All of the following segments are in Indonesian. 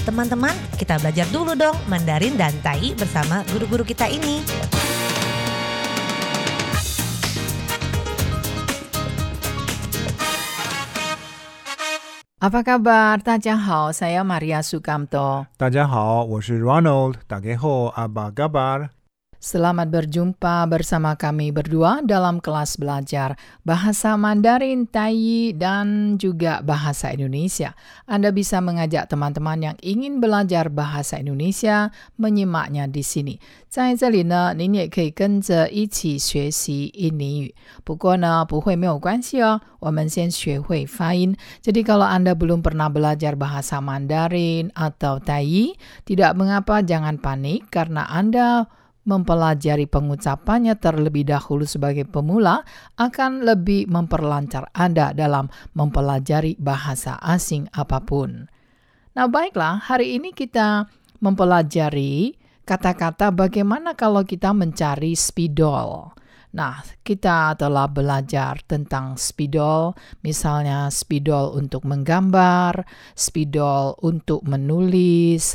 Teman-teman, kita belajar dulu dong Mandarin dan Tai bersama guru-guru kita ini. Apa kabar? Tadjahau, saya Maria Sukamto. Tadjahau, saya Ronald. Tadjahau, apa kabar? Selamat berjumpa bersama kami berdua dalam kelas belajar bahasa Mandarin, Tai, dan juga bahasa Indonesia. Anda bisa mengajak teman-teman yang ingin belajar bahasa Indonesia menyimaknya di sini. 在这里呢，您也可以跟着一起学习印尼语。不过呢，不会没有关系哦。我们先学会发音。Jadi kalau Anda belum pernah belajar bahasa Mandarin atau Tai, tidak mengapa, jangan panik karena Anda mempelajari pengucapannya terlebih dahulu sebagai pemula akan lebih memperlancar Anda dalam mempelajari bahasa asing apa pun. Nah, baiklah, hari ini kita mempelajari kata-kata bagaimana kalau kita mencari spidol. Nah, kita telah belajar tentang spidol, misalnya spidol untuk menggambar, spidol untuk menulis,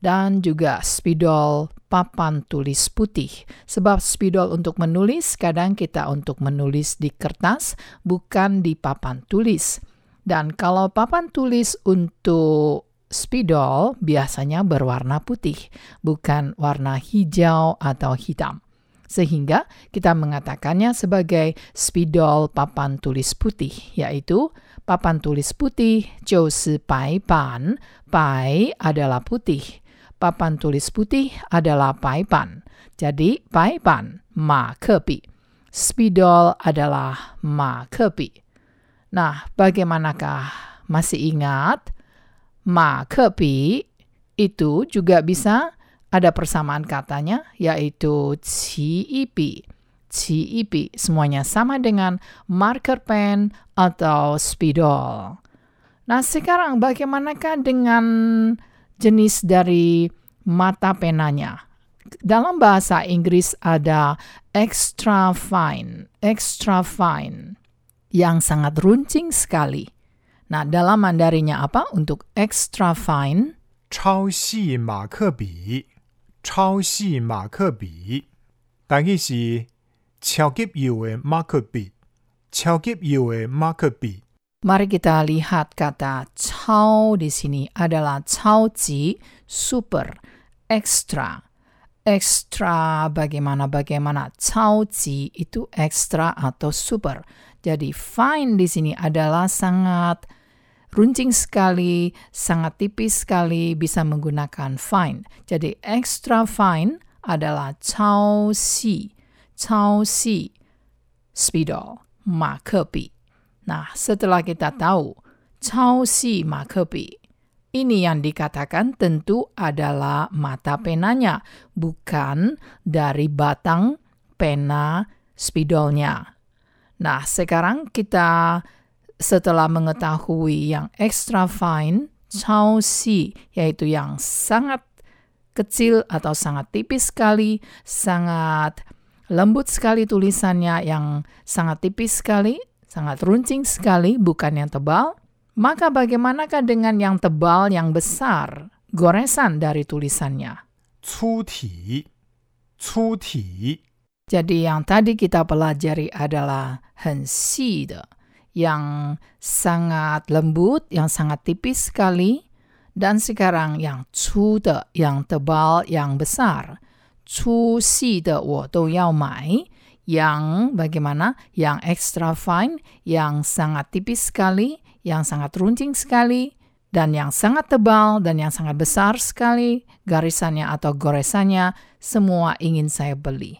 dan juga spidol papan tulis putih. Sebab spidol untuk menulis, kadang kita untuk menulis di kertas, bukan di papan tulis. Dan kalau papan tulis untuk spidol biasanya berwarna putih, bukan warna hijau atau hitam. Sehingga kita mengatakannya sebagai spidol papan tulis putih, yaitu papan tulis putih, pai pan, pai adalah putih papan tulis putih adalah paipan. Jadi paipan, ma kepi. Spidol adalah ma kepi. Nah, bagaimanakah masih ingat? Ma kepi itu juga bisa ada persamaan katanya yaitu ci ipi. Ci ipi semuanya sama dengan marker pen atau spidol. Nah, sekarang bagaimanakah dengan jenis dari mata penanya. Dalam bahasa Inggris ada extra fine, extra fine, yang sangat runcing sekali. Nah, dalam Mandarinya apa untuk extra fine? 超细马克笔，超细马克笔，但佢是超级幼嘅马克笔，超级幼嘅马克笔。 Mari kita lihat kata cao di sini adalah ji super, ekstra. Ekstra bagaimana bagaimana ji itu ekstra atau super. Jadi fine di sini adalah sangat runcing sekali, sangat tipis sekali bisa menggunakan fine. Jadi extra fine adalah cao si, cao si spidol, makepi. Nah, setelah kita tahu Cao Si ini yang dikatakan tentu adalah mata penanya, bukan dari batang pena spidolnya. Nah, sekarang kita setelah mengetahui yang extra fine, Cao Si, yaitu yang sangat kecil atau sangat tipis sekali, sangat lembut sekali tulisannya yang sangat tipis sekali, sangat runcing sekali, bukan yang tebal. Maka bagaimanakah dengan yang tebal, yang besar, goresan dari tulisannya? 粗体，粗体， Jadi yang tadi kita pelajari adalah 很细的, yang sangat lembut, yang sangat tipis sekali. Dan sekarang yang 粗的, yang tebal, yang besar. 粗细的我都要买。 yang bagaimana? Yang extra fine, yang sangat tipis sekali, yang sangat runcing sekali, dan yang sangat tebal dan yang sangat besar sekali garisannya atau goresannya, semua ingin saya beli.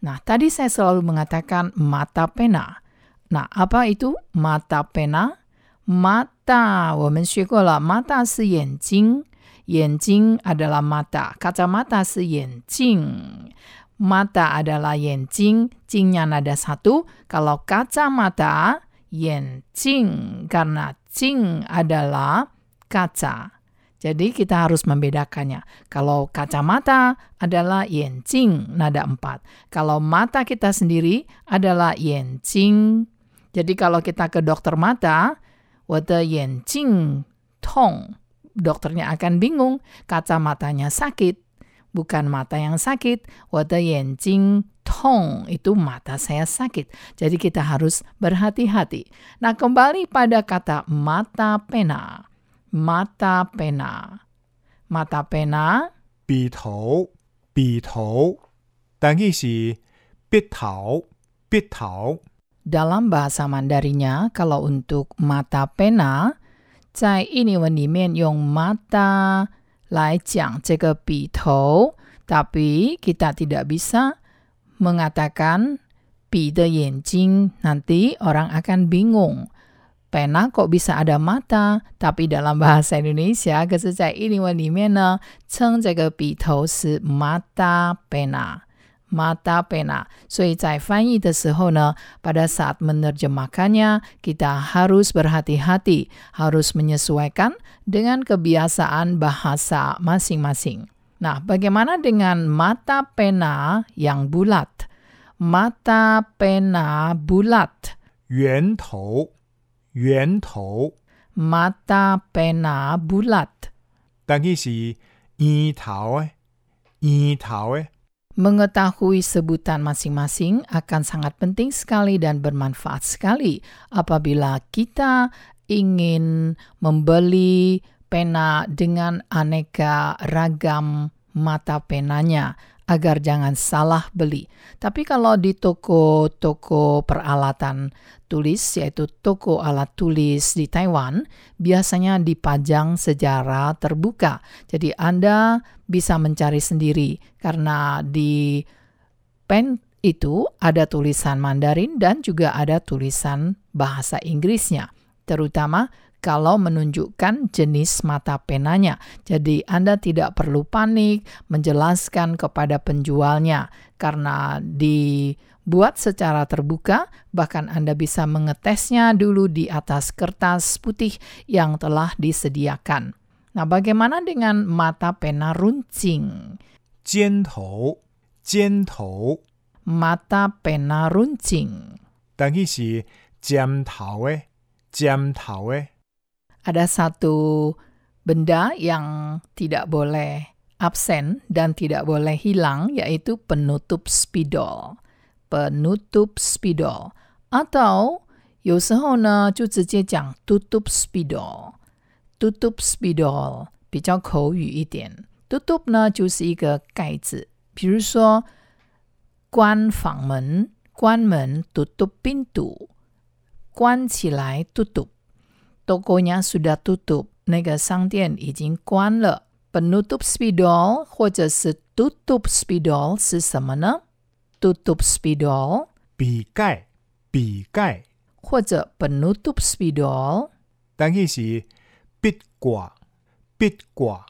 Nah, tadi saya selalu mengatakan mata pena. Nah, apa itu mata pena? Mata, 我们学过了, mata 是眼睛，眼睛 adalah mata, kacamata 是眼镜。 Mata adalah yen cing, cingnya nada satu. Kalau kacamata, yen cing, karena cing adalah kaca. Jadi kita harus membedakannya. Kalau kacamata adalah yencing nada empat. Kalau mata kita sendiri adalah yencing. Jadi kalau kita ke dokter mata, wata yencing tong. Dokternya akan bingung, kacamatanya sakit Bukan mata yang sakit, 我的眼睛痛 itu mata saya sakit. Jadi kita harus berhati-hati. Nah, kembali pada kata mata pena. Mata pena. Mata pena 笔头，笔头，但系是笔头，笔头。 dalam bahasa Mandarinya, kalau untuk mata pena, 在印尼文里面用 mata 来讲这个笔头，tapi kita tidak bisa mengatakan 笔的眼睛, nanti orang akan bingung. Pena kok bisa ada mata, tapi dalam bahasa Indonesia, 可是在印尼文里面呢，称这个笔头是 mata pena。 mata pena. 所以在翻译的时候呢，pada saat menerjemahkannya kita harus berhati-hati, harus menyesuaikan dengan kebiasaan bahasa masing-masing. Nah, bagaimana dengan mata pena yang bulat? Mata pena bulat. 圆头，圆头， Mata pena bulat. 但系是圆头嘅，圆头嘅。 Mengetahui sebutan masing-masing akan sangat penting sekali dan bermanfaat sekali apabila kita ingin membeli pena dengan aneka ragam mata penanya agar jangan salah beli. Tapi kalau di toko-toko peralatan tulis yaitu toko alat tulis di Taiwan biasanya dipajang secara terbuka. Jadi Anda bisa mencari sendiri karena di pen itu ada tulisan Mandarin dan juga ada tulisan bahasa Inggrisnya, terutama kalau menunjukkan jenis mata penanya. Jadi Anda tidak perlu panik menjelaskan kepada penjualnya karena dibuat secara terbuka, bahkan Anda bisa mengetesnya dulu di atas kertas putih yang telah disediakan. Nah, bagaimana dengan mata pena runcing? 尖头，尖头， Mata pena runcing. 但系是尖头嘅，尖头嘅。 ada satu benda yang tidak boleh absen dan tidak boleh hilang, yaitu penutup spidol. Penutup spidol. Atau 有时候呢，就直接讲 tutup spidol。tutup spidol 比较口语一点。tutup 呢就是一个盖子，比如说关房门，关门 tutup pintu，关起来 tutup。 tokonya sudah tutup, 那个商店已经关了。Penutup spidol 或者是 tutup spidol 是什么呢？tutup spidol 笔盖，笔盖，或者 penutup spidol 但系是笔挂，笔挂。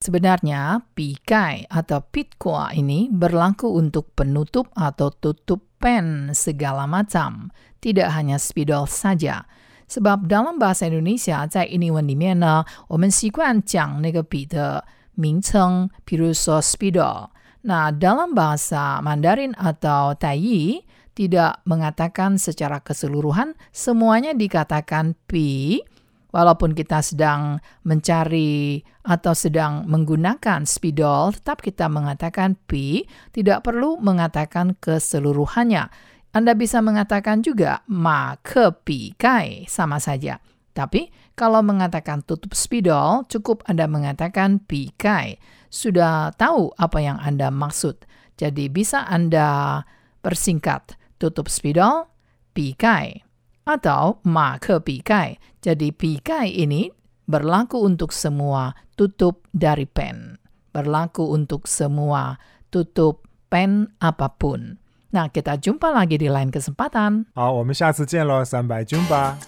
Sebenarnya pikai atau pitkua ini berlaku untuk penutup atau tutup pen segala macam, tidak hanya spidol saja. Sebab dalam bahasa Indonesia 在印尼文里面呢，我们习惯讲那个笔的名称，比如说 spidol。那 dalam bahasa Mandarin atau Taiyi tidak mengatakan secara keseluruhan, semuanya dikatakan pi. Walaupun kita sedang mencari atau sedang menggunakan spidol, tetap kita mengatakan pi, tidak perlu mengatakan keseluruhannya. Anda bisa mengatakan juga ma ke pi kai, sama saja. Tapi kalau mengatakan tutup spidol, cukup Anda mengatakan pi kai. Sudah tahu apa yang Anda maksud. Jadi bisa Anda persingkat tutup spidol, pi kai. Atau ma ke pi kai. Jadi pi kai ini berlaku untuk semua tutup dari pen. Berlaku untuk semua tutup pen apa pun. Nah, kita jumpa lagi di lain kesempatan. 好，我们下次见喽，三百军吧。